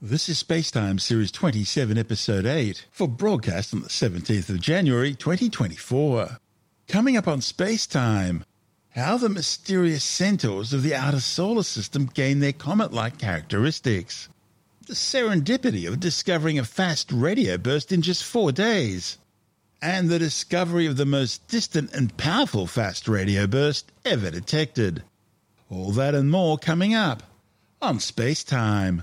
This is Spacetime Series 27, Episode 8, for broadcast on the 17th of January 2024. Coming up on Spacetime, how the mysterious centaurs of the outer solar system gain their comet like characteristics, the serendipity of discovering a fast radio burst in just four days, and the discovery of the most distant and powerful fast radio burst ever detected. All that and more coming up on Spacetime.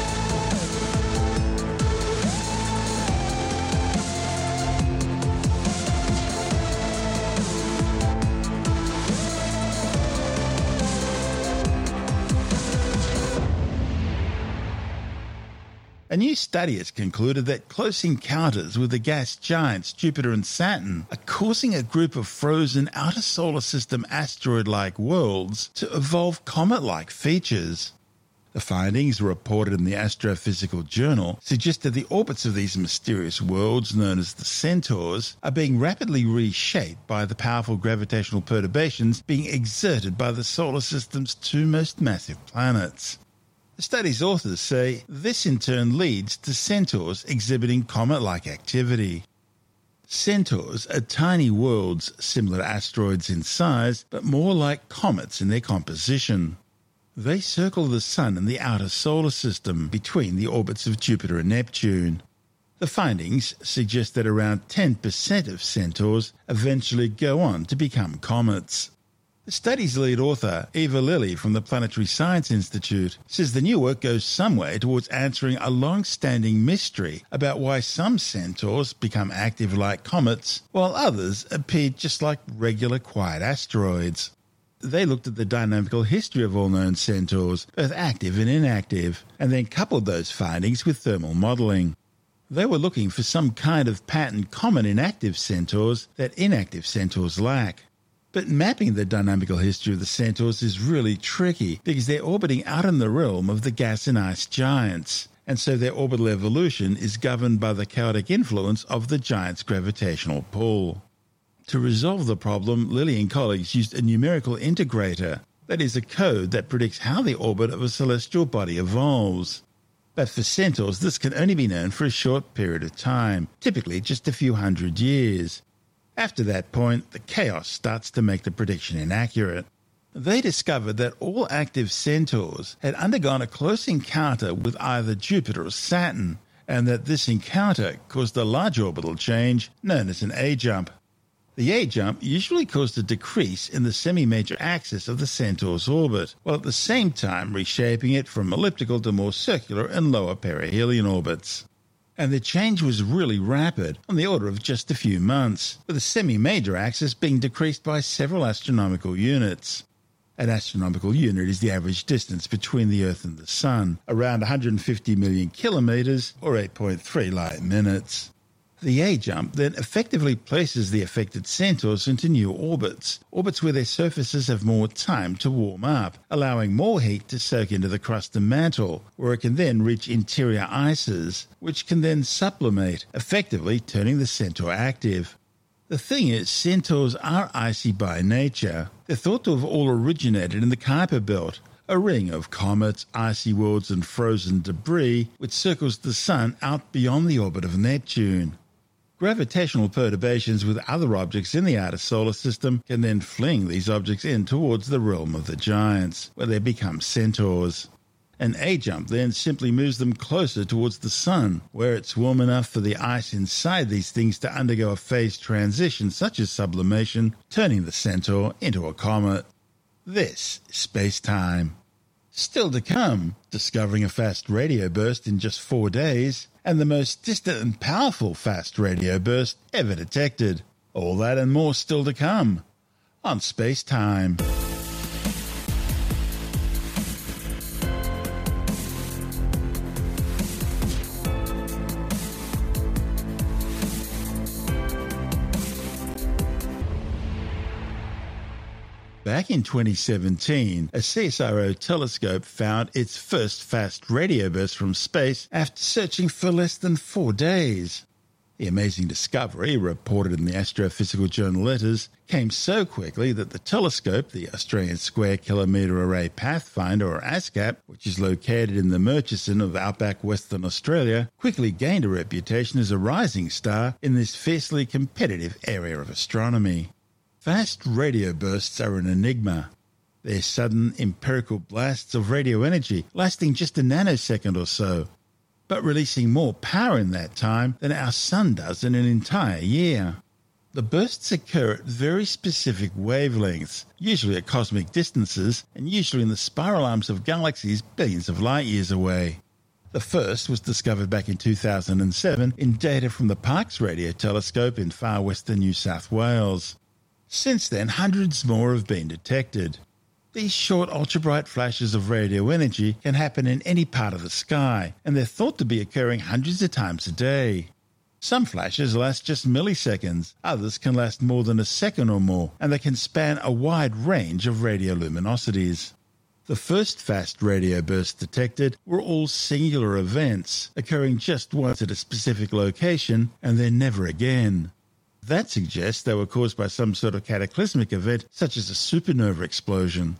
A new study has concluded that close encounters with the gas giants Jupiter and Saturn are causing a group of frozen outer solar system asteroid like worlds to evolve comet like features. The findings, reported in the Astrophysical Journal, suggest that the orbits of these mysterious worlds, known as the centaurs, are being rapidly reshaped by the powerful gravitational perturbations being exerted by the solar system's two most massive planets. The study's authors say this in turn leads to centaurs exhibiting comet like activity. Centaurs are tiny worlds similar to asteroids in size, but more like comets in their composition. They circle the Sun in the outer solar system between the orbits of Jupiter and Neptune. The findings suggest that around 10% of centaurs eventually go on to become comets. The study's lead author, Eva Lilly from the Planetary Science Institute, says the new work goes some way towards answering a long standing mystery about why some centaurs become active like comets, while others appear just like regular quiet asteroids. They looked at the dynamical history of all known centaurs, both active and inactive, and then coupled those findings with thermal modelling. They were looking for some kind of pattern common in active centaurs that inactive centaurs lack. But mapping the dynamical history of the centaurs is really tricky because they're orbiting out in the realm of the gas and ice giants, and so their orbital evolution is governed by the chaotic influence of the giant's gravitational pull. To resolve the problem, Lilly and colleagues used a numerical integrator, that is, a code that predicts how the orbit of a celestial body evolves. But for centaurs, this can only be known for a short period of time, typically just a few hundred years, after that point, the chaos starts to make the prediction inaccurate. They discovered that all active centaurs had undergone a close encounter with either Jupiter or Saturn, and that this encounter caused a large orbital change known as an A jump. The A jump usually caused a decrease in the semi major axis of the centaur's orbit, while at the same time reshaping it from elliptical to more circular and lower perihelion orbits and the change was really rapid, on the order of just a few months, with the semi major axis being decreased by several astronomical units. An astronomical unit is the average distance between the Earth and the Sun, around 150 million kilometres or 8.3 light minutes. The A jump then effectively places the affected centaurs into new orbits, orbits where their surfaces have more time to warm up, allowing more heat to soak into the crust and mantle, where it can then reach interior ices, which can then sublimate, effectively turning the centaur active. The thing is, centaurs are icy by nature. They're thought to have all originated in the Kuiper Belt, a ring of comets, icy worlds, and frozen debris which circles the Sun out beyond the orbit of Neptune. Gravitational perturbations with other objects in the outer solar system can then fling these objects in towards the realm of the giants, where they become centaurs. An A jump then simply moves them closer towards the Sun, where it's warm enough for the ice inside these things to undergo a phase transition such as sublimation, turning the centaur into a comet. This is space time. Still to come, discovering a fast radio burst in just four days, and the most distant and powerful fast radio burst ever detected. All that and more still to come on Space Time. Back in 2017, a CSIRO telescope found its first fast radio burst from space after searching for less than four days. The amazing discovery, reported in the Astrophysical Journal Letters, came so quickly that the telescope, the Australian Square Kilometre Array Pathfinder or ASKAP, which is located in the Murchison of outback Western Australia, quickly gained a reputation as a rising star in this fiercely competitive area of astronomy. Fast radio bursts are an enigma. They're sudden empirical blasts of radio energy lasting just a nanosecond or so, but releasing more power in that time than our sun does in an entire year. The bursts occur at very specific wavelengths, usually at cosmic distances, and usually in the spiral arms of galaxies billions of light years away. The first was discovered back in 2007 in data from the Parkes Radio Telescope in far western New South Wales. Since then, hundreds more have been detected. These short ultra-bright flashes of radio energy can happen in any part of the sky, and they're thought to be occurring hundreds of times a day. Some flashes last just milliseconds, others can last more than a second or more, and they can span a wide range of radioluminosities. The first fast radio bursts detected were all singular events, occurring just once at a specific location and then never again. That suggests they were caused by some sort of cataclysmic event, such as a supernova explosion.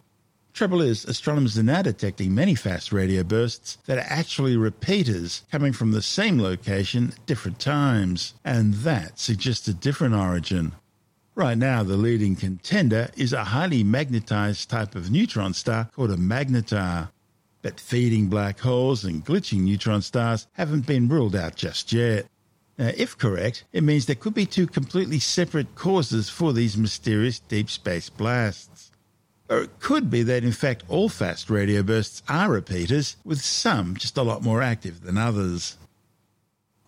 Trouble is, astronomers are now detecting many fast radio bursts that are actually repeaters coming from the same location at different times, and that suggests a different origin. Right now, the leading contender is a highly magnetized type of neutron star called a magnetar. But feeding black holes and glitching neutron stars haven't been ruled out just yet. Uh, if correct, it means there could be two completely separate causes for these mysterious deep space blasts. Or it could be that in fact all fast radio bursts are repeaters, with some just a lot more active than others.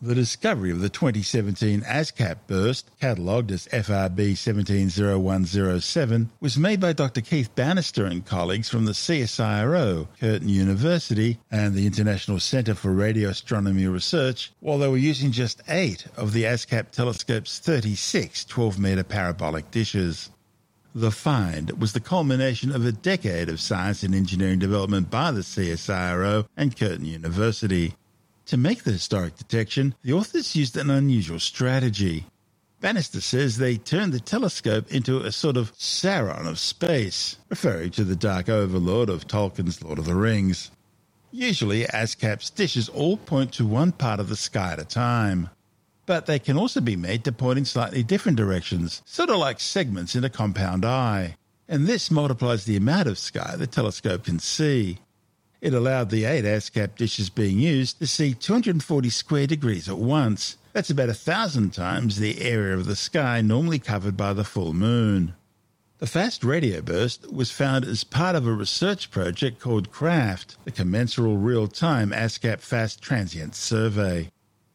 The discovery of the 2017 ASKAP burst, catalogued as FRB 170107, was made by Dr. Keith Bannister and colleagues from the CSIRO, Curtin University, and the International Centre for Radio Astronomy Research, while they were using just eight of the ASKAP telescope's 36 12 metre parabolic dishes. The find was the culmination of a decade of science and engineering development by the CSIRO and Curtin University. To make the historic detection, the authors used an unusual strategy. Bannister says they turned the telescope into a sort of Sauron of space, referring to the Dark Overlord of Tolkien's Lord of the Rings. Usually, ASKAP's dishes all point to one part of the sky at a time. But they can also be made to point in slightly different directions, sort of like segments in a compound eye. And this multiplies the amount of sky the telescope can see. It allowed the eight ASKAP dishes being used to see 240 square degrees at once. That's about a thousand times the area of the sky normally covered by the full moon. The fast radio burst was found as part of a research project called CRAFT, the Commensurable Real Time ASKAP Fast Transient Survey.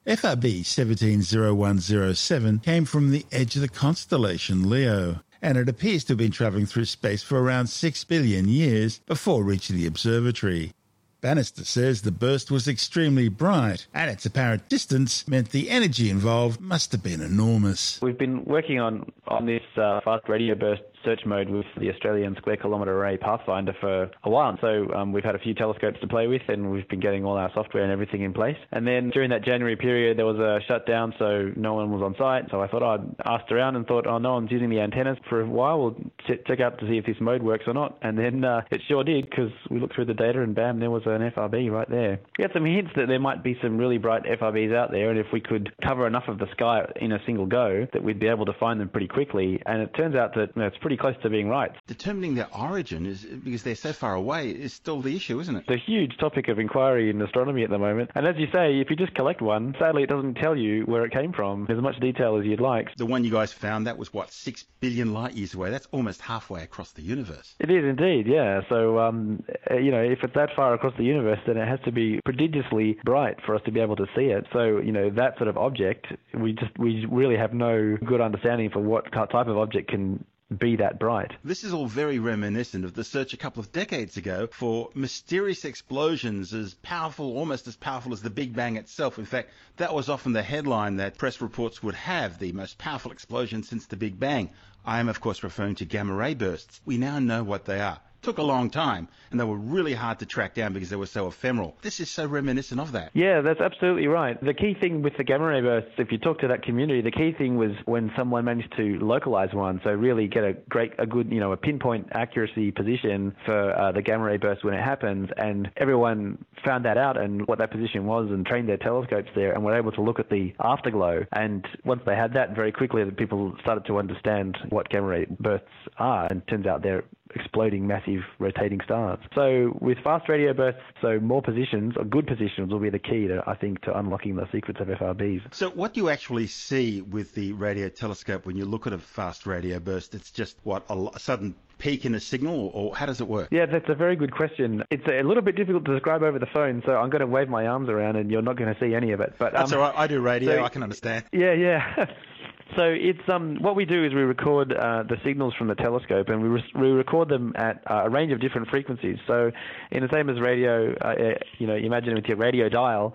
FRB 170107 came from the edge of the constellation Leo, and it appears to have been travelling through space for around 6 billion years before reaching the observatory. Bannister says the burst was extremely bright, and its apparent distance meant the energy involved must have been enormous. We've been working on, on this uh, fast radio burst search mode with the Australian Square Kilometre Array Pathfinder for a while. So um, we've had a few telescopes to play with, and we've been getting all our software and everything in place. And then during that January period, there was a shutdown, so no one was on site. So I thought I'd asked around and thought, oh, no one's using the antennas for a while. We'll ch- check out to see if this mode works or not. And then uh, it sure did, because we looked through the data, and bam, there was an FRB right there. We had some hints that there might be some really bright FRBs out there, and if we could cover enough of the sky in a single go, that we'd be able to find them pretty quickly. And it turns out that you know, it's pretty close to being right. Determining their origin is because they're so far away is still the issue, isn't it? It's a huge topic of inquiry in astronomy at the moment. And as you say, if you just collect one, sadly it doesn't tell you where it came from as much detail as you'd like. The one you guys found, that was what, six billion light years away? That's almost halfway across the universe. It is indeed, yeah. So, um, you know, if it's that far across the universe, then it has to be prodigiously bright for us to be able to see it. So, you know, that sort of object, we just, we really have no good understanding for what type of object can be that bright. This is all very reminiscent of the search a couple of decades ago for mysterious explosions as powerful, almost as powerful as the Big Bang itself. In fact, that was often the headline that press reports would have the most powerful explosion since the Big Bang. I am, of course, referring to gamma ray bursts. We now know what they are. Took a long time and they were really hard to track down because they were so ephemeral. This is so reminiscent of that. Yeah, that's absolutely right. The key thing with the gamma ray bursts, if you talk to that community, the key thing was when someone managed to localize one, so really get a great, a good, you know, a pinpoint accuracy position for uh, the gamma ray burst when it happens, and everyone found that out and what that position was and trained their telescopes there and were able to look at the afterglow. And once they had that, very quickly people started to understand what gamma ray bursts are, and turns out they're exploding massive rotating stars. So with fast radio bursts, so more positions or good positions will be the key to I think to unlocking the secrets of FRBs. So what do you actually see with the radio telescope when you look at a fast radio burst? It's just what a sudden peak in a signal, or how does it work? Yeah, that's a very good question. It's a little bit difficult to describe over the phone, so I'm going to wave my arms around, and you're not going to see any of it. But that's um, all right. I do radio. so, I can understand. Yeah, yeah. So it's um what we do is we record uh, the signals from the telescope and we re- we record them at uh, a range of different frequencies. So in the same as radio, uh, you know, imagine with your radio dial,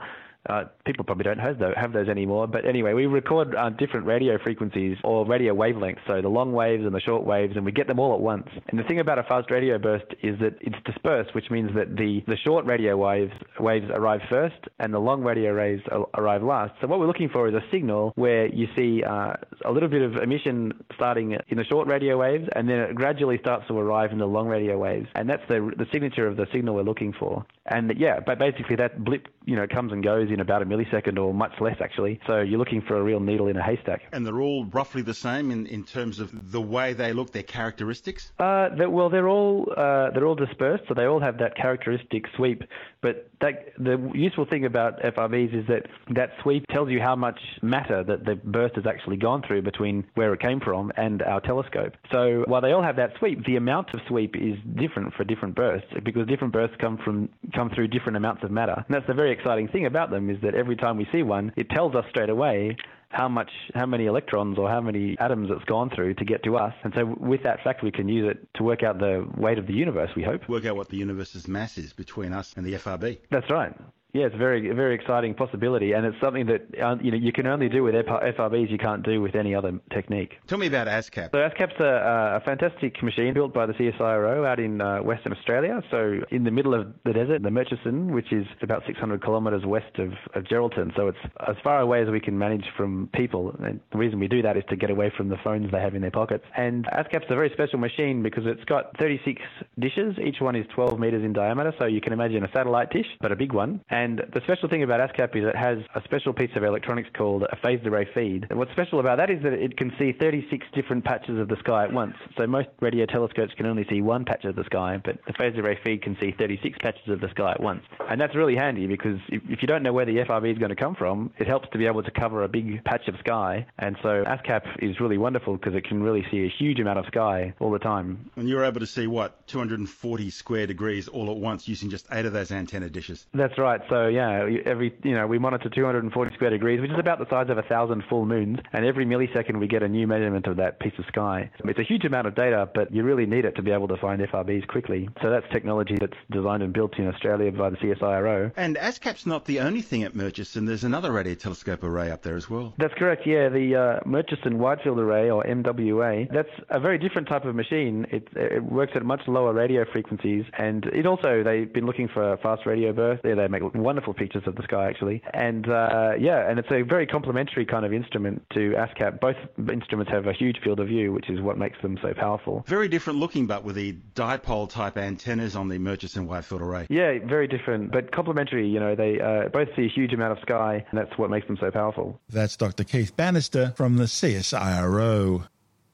uh, people probably don't have those, have those anymore. But anyway, we record uh, different radio frequencies or radio wavelengths, so the long waves and the short waves, and we get them all at once. And the thing about a fast radio burst is that it's dispersed, which means that the, the short radio waves waves arrive first and the long radio waves arrive last. So what we're looking for is a signal where you see uh, a little bit of emission starting in the short radio waves, and then it gradually starts to arrive in the long radio waves. And that's the the signature of the signal we're looking for. And yeah, but basically that blip, you know, comes and goes in about a millisecond or much less actually. So you're looking for a real needle in a haystack. And they're all roughly the same in, in terms of the way they look, their characteristics. Uh, they're, well, they're all uh, they're all dispersed, so they all have that characteristic sweep. But that, the useful thing about FRBs is that that sweep tells you how much matter that the burst has actually gone through between where it came from and our telescope. So while they all have that sweep, the amount of sweep is different for different bursts because different bursts come from come through different amounts of matter. And that's the very exciting thing about them is that every time we see one, it tells us straight away how much, how many electrons or how many atoms it's gone through to get to us. And so with that fact, we can use it to work out the weight of the universe, we hope. Work out what the universe's mass is between us and the FRB. That's right. Yeah, it's a very, very exciting possibility, and it's something that uh, you know you can only do with FRBs. You can't do with any other technique. Tell me about ASKAP. So ASKAP's a, a fantastic machine built by the CSIRO out in uh, Western Australia. So in the middle of the desert, the Murchison, which is about 600 kilometres west of, of Geraldton. So it's as far away as we can manage from people. And the reason we do that is to get away from the phones they have in their pockets. And ASKAP's a very special machine because it's got 36 dishes. Each one is 12 metres in diameter. So you can imagine a satellite dish, but a big one. And and the special thing about ASKAP is it has a special piece of electronics called a phased array feed. And what's special about that is that it can see 36 different patches of the sky at once. So most radio telescopes can only see one patch of the sky, but the phased array feed can see 36 patches of the sky at once. And that's really handy because if, if you don't know where the FRB is going to come from, it helps to be able to cover a big patch of sky. And so ASKAP is really wonderful because it can really see a huge amount of sky all the time. And you're able to see what 240 square degrees all at once using just eight of those antenna dishes. That's right. So yeah, every you know we monitor 240 square degrees, which is about the size of a thousand full moons, and every millisecond we get a new measurement of that piece of sky. It's a huge amount of data, but you really need it to be able to find FRBs quickly. So that's technology that's designed and built in Australia by the CSIRO. And ASKAP's not the only thing at Murchison. There's another radio telescope array up there as well. That's correct. Yeah, the uh, Murchison Wide Field Array or MWA. That's a very different type of machine. It, it works at much lower radio frequencies, and it also they've been looking for fast radio bursts. There they make wonderful pictures of the sky actually. And uh, yeah, and it's a very complementary kind of instrument to ASKAP. Both instruments have a huge field of view, which is what makes them so powerful. Very different looking, but with the dipole type antennas on the Murchison Wide Field Array. Yeah, very different, but complementary. You know, they uh, both see a huge amount of sky, and that's what makes them so powerful. That's Dr. Keith Bannister from the CSIRO.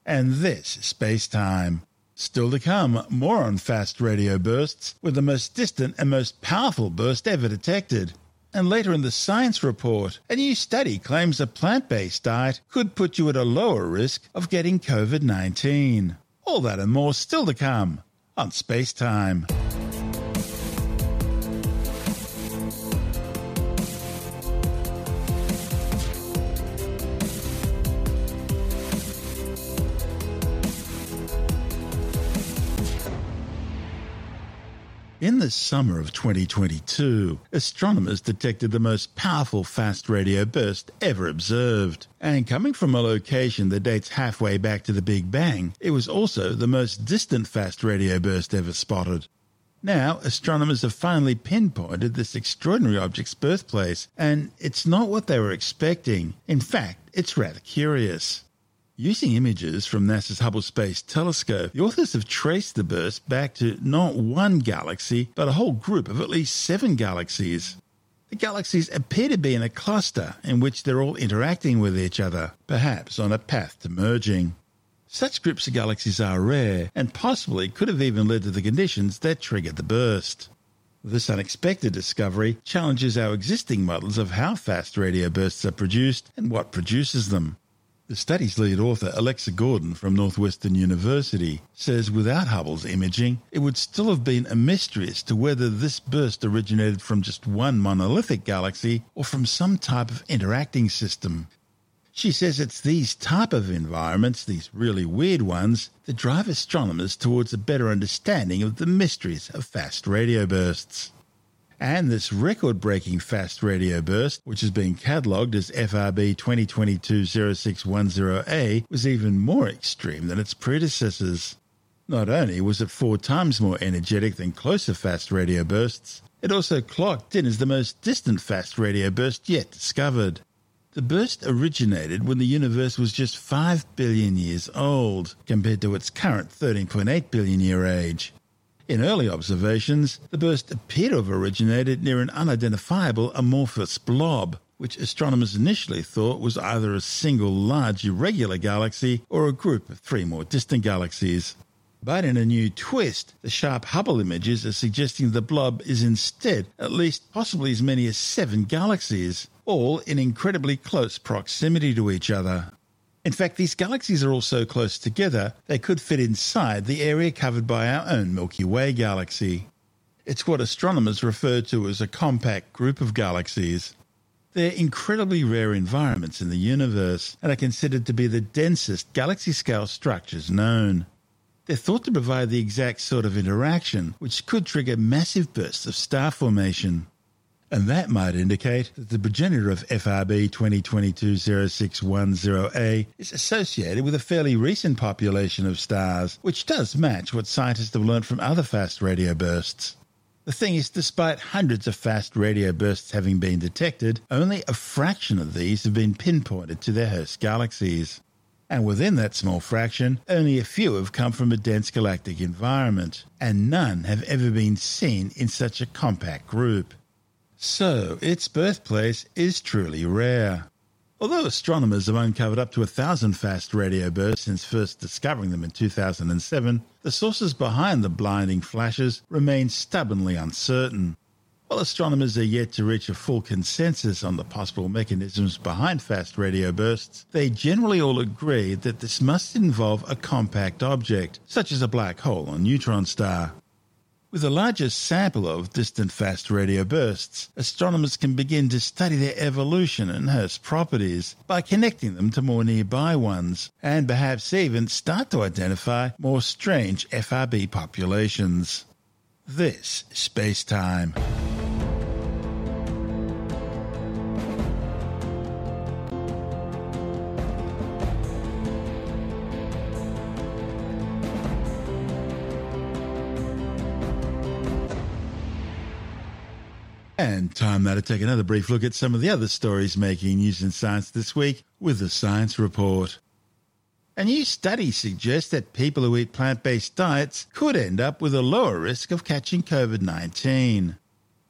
And this is Space Time. Still to come, more on fast radio bursts with the most distant and most powerful burst ever detected. And later in the science report, a new study claims a plant based diet could put you at a lower risk of getting COVID 19. All that and more still to come on Space Time. In the summer of 2022, astronomers detected the most powerful fast radio burst ever observed. And coming from a location that dates halfway back to the Big Bang, it was also the most distant fast radio burst ever spotted. Now, astronomers have finally pinpointed this extraordinary object's birthplace, and it's not what they were expecting. In fact, it's rather curious. Using images from NASA's Hubble Space Telescope, the authors have traced the burst back to not one galaxy, but a whole group of at least seven galaxies. The galaxies appear to be in a cluster in which they're all interacting with each other, perhaps on a path to merging. Such groups of galaxies are rare and possibly could have even led to the conditions that triggered the burst. This unexpected discovery challenges our existing models of how fast radio bursts are produced and what produces them. The study's lead author, Alexa Gordon from Northwestern University, says without Hubble's imaging, it would still have been a mystery as to whether this burst originated from just one monolithic galaxy or from some type of interacting system. She says it's these type of environments, these really weird ones, that drive astronomers towards a better understanding of the mysteries of fast radio bursts. And this record breaking fast radio burst, which has been catalogued as FRB 2022-0610A, was even more extreme than its predecessors. Not only was it four times more energetic than closer fast radio bursts, it also clocked in as the most distant fast radio burst yet discovered. The burst originated when the universe was just 5 billion years old, compared to its current 13.8 billion year age. In early observations, the burst appeared to have originated near an unidentifiable amorphous blob, which astronomers initially thought was either a single large irregular galaxy or a group of three more distant galaxies. But in a new twist, the sharp Hubble images are suggesting the blob is instead at least possibly as many as seven galaxies, all in incredibly close proximity to each other. In fact, these galaxies are all so close together they could fit inside the area covered by our own Milky Way galaxy. It's what astronomers refer to as a compact group of galaxies. They're incredibly rare environments in the universe and are considered to be the densest galaxy scale structures known. They're thought to provide the exact sort of interaction which could trigger massive bursts of star formation and that might indicate that the progenitor of FRB 2022-0610A is associated with a fairly recent population of stars, which does match what scientists have learned from other fast radio bursts. The thing is, despite hundreds of fast radio bursts having been detected, only a fraction of these have been pinpointed to their host galaxies. And within that small fraction, only a few have come from a dense galactic environment, and none have ever been seen in such a compact group. So, its birthplace is truly rare. Although astronomers have uncovered up to a thousand fast radio bursts since first discovering them in 2007, the sources behind the blinding flashes remain stubbornly uncertain. While astronomers are yet to reach a full consensus on the possible mechanisms behind fast radio bursts, they generally all agree that this must involve a compact object, such as a black hole or neutron star. With a larger sample of distant fast radio bursts, astronomers can begin to study their evolution and host properties by connecting them to more nearby ones, and perhaps even start to identify more strange FRB populations. This is Space Time. And time now to take another brief look at some of the other stories making news in science this week with the Science Report. A new study suggests that people who eat plant based diets could end up with a lower risk of catching COVID 19.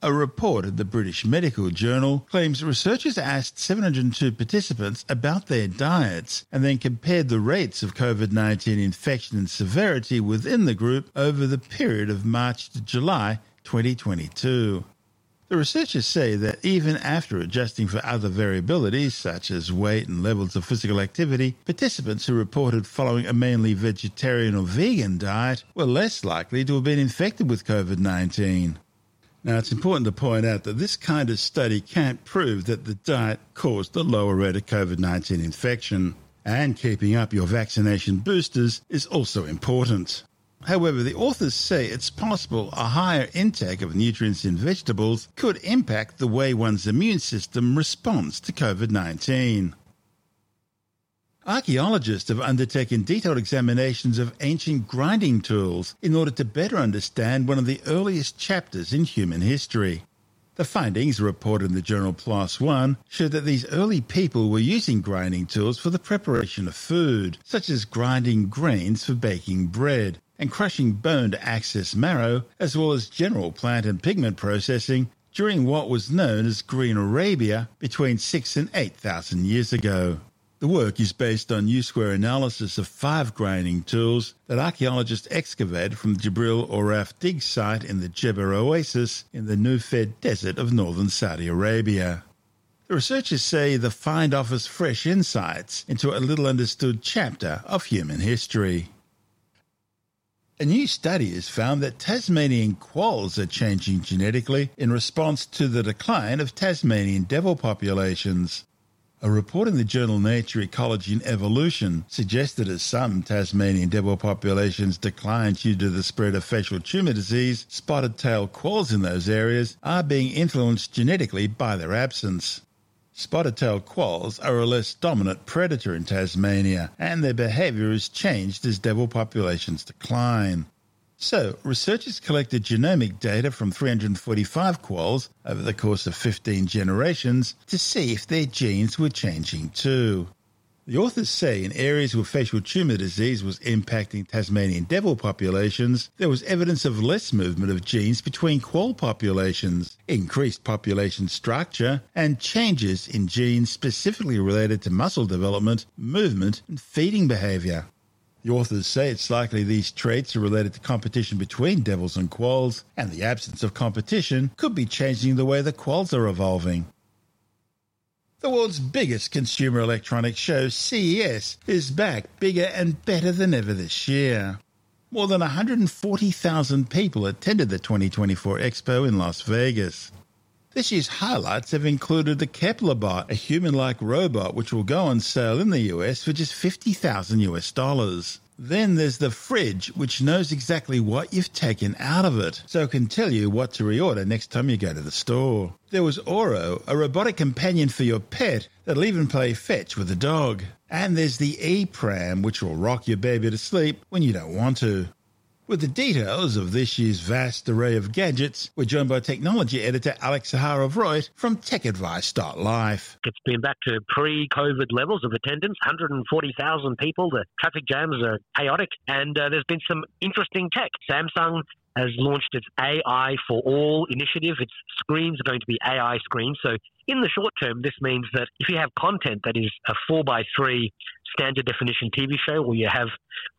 A report in the British Medical Journal claims researchers asked 702 participants about their diets and then compared the rates of COVID 19 infection and severity within the group over the period of March to July 2022. The researchers say that even after adjusting for other variabilities such as weight and levels of physical activity, participants who reported following a mainly vegetarian or vegan diet were less likely to have been infected with COVID 19. Now, it's important to point out that this kind of study can't prove that the diet caused a lower rate of COVID 19 infection, and keeping up your vaccination boosters is also important. However, the authors say it's possible a higher intake of nutrients in vegetables could impact the way one's immune system responds to COVID 19. Archaeologists have undertaken detailed examinations of ancient grinding tools in order to better understand one of the earliest chapters in human history. The findings, reported in the journal PLOS One, show that these early people were using grinding tools for the preparation of food, such as grinding grains for baking bread and crushing bone to access marrow, as well as general plant and pigment processing during what was known as Green Arabia between 6 and 8,000 years ago. The work is based on use-wear analysis of five grinding tools that archaeologists excavated from the Jebel Oraf dig site in the Jeber Oasis in the Nefud Desert of northern Saudi Arabia. The researchers say the find offers fresh insights into a little understood chapter of human history. A new study has found that Tasmanian quolls are changing genetically in response to the decline of Tasmanian devil populations. A report in the journal Nature Ecology and Evolution suggested that as some Tasmanian devil populations decline due to the spread of facial tumour disease, spotted tail quolls in those areas are being influenced genetically by their absence. Spotted tailed quolls are a less dominant predator in Tasmania, and their behaviour has changed as devil populations decline. So, researchers collected genomic data from 345 quolls over the course of 15 generations to see if their genes were changing too. The authors say in areas where facial tumour disease was impacting Tasmanian devil populations, there was evidence of less movement of genes between quoll populations, increased population structure, and changes in genes specifically related to muscle development, movement, and feeding behaviour. The authors say it's likely these traits are related to competition between devils and quolls, and the absence of competition could be changing the way the quolls are evolving. The world's biggest consumer electronics show, CES, is back bigger and better than ever this year. More than 140,000 people attended the 2024 Expo in Las Vegas. This year's highlights have included the Kepler bot, a human like robot which will go on sale in the US for just 50,000 US dollars. Then there's the fridge, which knows exactly what you've taken out of it, so can tell you what to reorder next time you go to the store. There was Oro, a robotic companion for your pet that'll even play fetch with the dog. And there's the e-pram, which will rock your baby to sleep when you don't want to. With the details of this year's vast array of gadgets, we're joined by technology editor Alex Zaharov-Reutt from TechAdvice.life. It's been back to pre-COVID levels of attendance, 140,000 people. The traffic jams are chaotic, and uh, there's been some interesting tech. Samsung has launched its AI for All initiative. Its screens are going to be AI screens. So, in the short term, this means that if you have content that is a 4x3 standard definition TV show, or you have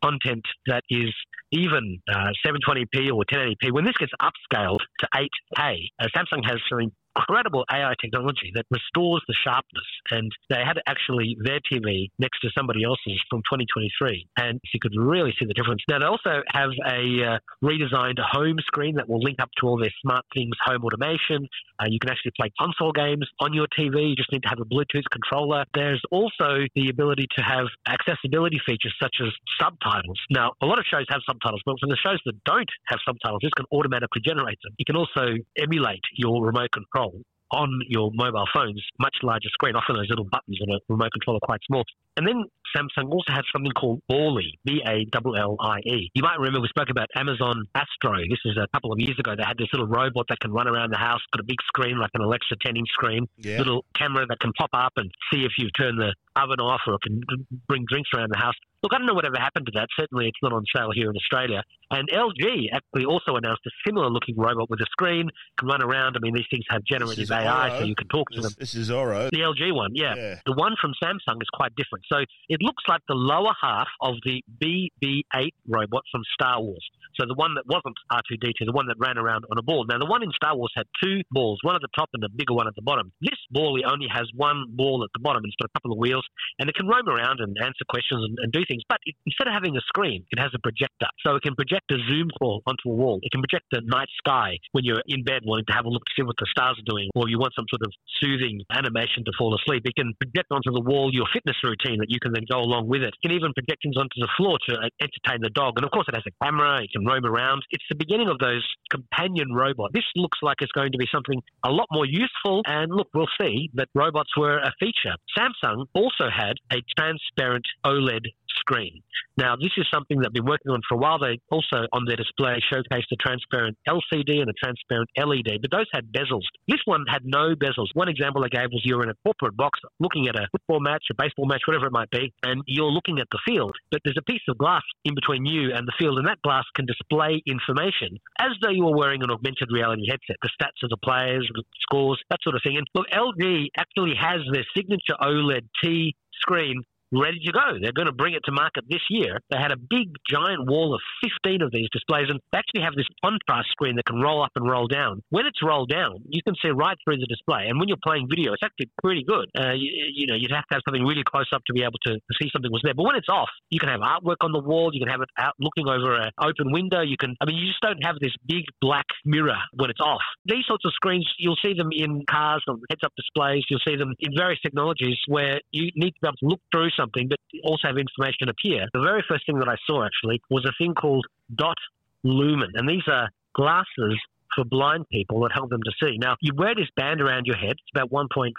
content that is even uh, 720p or 1080p, when this gets upscaled to 8K, uh, Samsung has some incredible AI technology that restores the sharpness. And they had actually their TV next to somebody else's from 2023, and you could really see the difference. Now, they also have a uh, redesigned home screen that will link up to all their smart things, home automation. Uh, you can actually play console games on your TV. You just need to have a Bluetooth controller. There's also the ability to have accessibility features such as subtitles. Now, a lot of shows have subtitles, but for the shows that don't have subtitles, this can automatically generate them. You can also emulate your remote control control on your mobile phones, much larger screen. Often those little buttons on a remote controller are quite small. And then Samsung also has something called Ballie, B-A-L-L-I-E. You might remember we spoke about Amazon Astro. This is a couple of years ago. They had this little robot that can run around the house, got a big screen like an Alexa 10-inch screen, yeah. little camera that can pop up and see if you've turned the oven off or can bring drinks around the house. Look, I don't know whatever happened to that. Certainly, it's not on sale here in Australia. And LG actually also announced a similar looking robot with a screen, can run around. I mean, these things have generative AI, Oro. so you can talk this, to them. This is Oro. The LG one, yeah. Yeah. The one from Samsung is quite different. So it looks like the lower half of the BB 8 robot from Star Wars. So the one that wasn't R2D2, the one that ran around on a ball. Now, the one in Star Wars had two balls, one at the top and a bigger one at the bottom. This Ballie only has one ball at the bottom. It's got a couple of wheels, and it can roam around and answer questions and, and do things. But it, instead of having a screen, it has a projector. So it can project project a Zoom call onto a wall. It can project the night sky when you're in bed wanting to have a look to see what the stars are doing, or you want some sort of soothing animation to fall asleep. It can project onto the wall your fitness routine that you can then go along with it. It can even project things onto the floor to uh, entertain the dog. And of course, it has a camera. It can roam around. It's the beginning of those companion robots. This looks like it's going to be something a lot more useful. And look, we'll see. that robots were a feature. Samsung also had a transparent OLED screen. Now, this is something that they've been working on for a while. They also, on their display, showcased a transparent LCD and a transparent LED, but those had bezels. This one had no bezels. One example I gave was you're in a corporate box looking at a football match, a baseball match, whatever it might be, and you're looking at the field, but there's a piece of glass in between you and the field, and that glass can display information as though you were wearing an augmented reality headset, the stats of the players, the scores, that sort of thing. And look, LG actually has their signature OLED T screen ready to go. They're going to bring it to market this year. They had a big, giant wall of 15 of these displays, and they actually have this contrast screen that can roll up and roll down. When it's rolled down, you can see right through the display, and when you're playing video, it's actually pretty good. Uh, you, you, know, you'd have to have something really close up to be able to, to see something was there. But when it's off, you can have artwork on the wall. You can have it out looking over an open window. You can, I mean, you just don't have this big black mirror when it's off. These sorts of screens, you'll see them in cars on heads-up displays. You'll see them in various technologies where you need to be able to look through something something, but also have information appear. The very first thing that I saw actually was a thing called Dot Lumen, and these are glasses for blind people that help them to see. Now, you wear this band around your head. It's about 1.5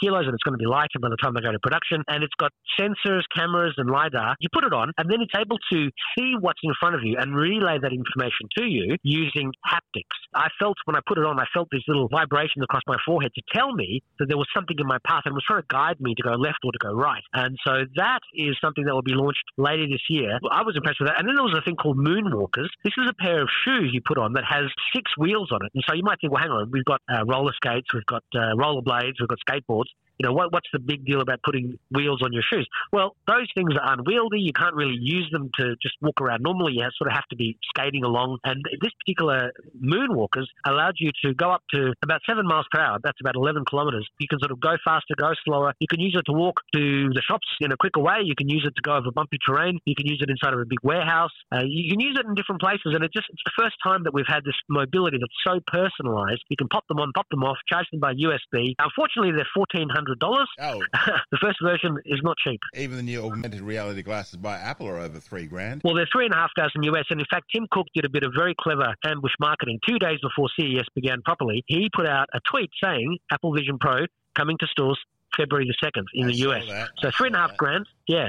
kilos and it's going to be lighter by the time they go to production. And it's got sensors, cameras, and LiDAR. You put it on and then it's able to see what's in front of you and relay that information to you using haptics. I felt when I put it on, I felt this little vibration across my forehead to tell me that there was something in my path and was trying to guide me to go left or to go right. And so that is something that will be launched later this year. I was impressed with that. And then there was a thing called Moonwalkers. This is a pair of shoes you put on that has six wheels wheels on it. And so you might think, well, hang on, we've got uh, roller skates, we've got uh, roller blades, we've got skateboards you know, what, what's the big deal about putting wheels on your shoes? Well, those things are unwieldy. You can't really use them to just walk around normally. You sort of have to be skating along. And this particular Moonwalkers allowed you to go up to about seven miles per hour. That's about 11 kilometers. You can sort of go faster, go slower. You can use it to walk to the shops in a quicker way. You can use it to go over bumpy terrain. You can use it inside of a big warehouse. Uh, you can use it in different places. And it just, it's the first time that we've had this mobility that's so personalized. You can pop them on, pop them off, charge them by USB. Unfortunately, they're 1400 dollars. Oh, the first version is not cheap. Even the new augmented reality glasses by Apple are over three grand. Well, they're three and a half thousand US, and in fact, Tim Cook did a bit of very clever ambush marketing. Two days before CES began properly, he put out a tweet saying Apple Vision Pro coming to stores February the second in I the US. that. So I three and a half that. grand. Yeah.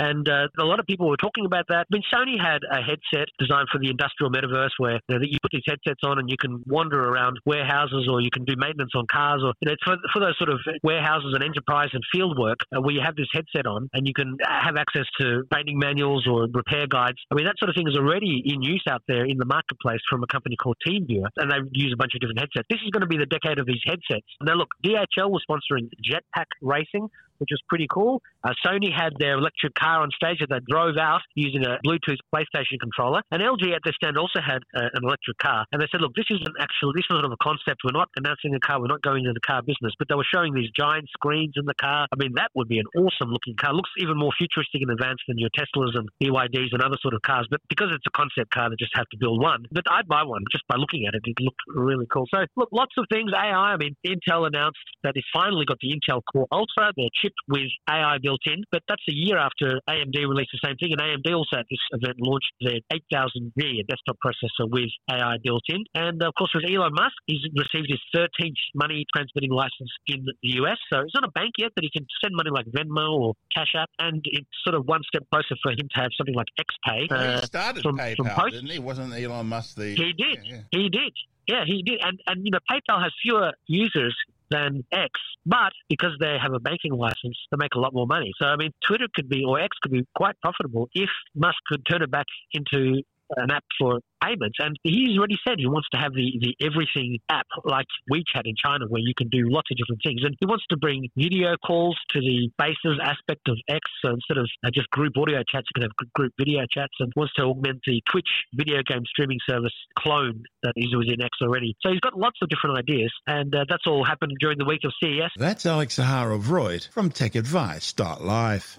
And uh, a lot of people were talking about that. I mean, Sony had a headset designed for the industrial metaverse where you, know, you put these headsets on and you can wander around warehouses or you can do maintenance on cars or, you know, it's for, for those sort of warehouses and enterprise and field work uh, where you have this headset on and you can have access to training manuals or repair guides. I mean, that sort of thing is already in use out there in the marketplace from a company called TeamViewer and they use a bunch of different headsets. This is going to be the decade of these headsets. Now, look, DHL was sponsoring Jetpack Racing which was pretty cool. Uh, Sony had their electric car on stage that they drove out using a Bluetooth PlayStation controller, and LG at their stand also had uh, an electric car. And they said, "Look, this is an actual, this is sort of a concept. We're not announcing a car. We're not going into the car business." But they were showing these giant screens in the car. I mean, that would be an awesome looking car. Looks even more futuristic and advanced than your Teslas and BYDs and other sort of cars. But because it's a concept car, they just have to build one. But I'd buy one just by looking at it. It looked really cool. So look, lots of things. AI. I mean, Intel announced that it's finally got the Intel Core Ultra. They're with AI built in, but that's a year after AMD released the same thing. And AMD also at this event launched their 8000G, a desktop processor with AI built in. And of course, with Elon Musk, he's received his 13th money transmitting license in the US. So he's not a bank yet, but he can send money like Venmo or Cash App. And it's sort of one step closer for him to have something like XPay. he uh, started from- PayPal, from Post. didn't he? Wasn't Elon Musk the? He did. Yeah, yeah. He did. Yeah, he did. And and you know, PayPal has fewer users than X, but because they have a banking license, they make a lot more money. So I mean, Twitter could be or X could be quite profitable if Musk could turn it back into an app for payments. And he's already said he wants to have the, the everything app like WeChat in China where you can do lots of different things. And he wants to bring video calls to the Spaces aspect of X. So instead of uh, just group audio chats, you can have group video chats and wants to augment the Twitch video game streaming service clone that is within X already. So he's got lots of different ideas. And uh, that's all happened during the week of CES. That's Alex Zaharov-Reutt from TechAdvice.life.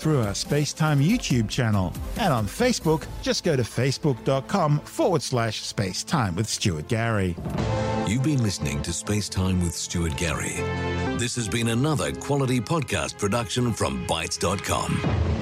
through our Spacetime YouTube channel. And on Facebook, just go to facebook.com forward slash spacetime with Stuart Gary. You've been listening to Spacetime with Stuart Gary. This has been another quality podcast production from Bitesz.com.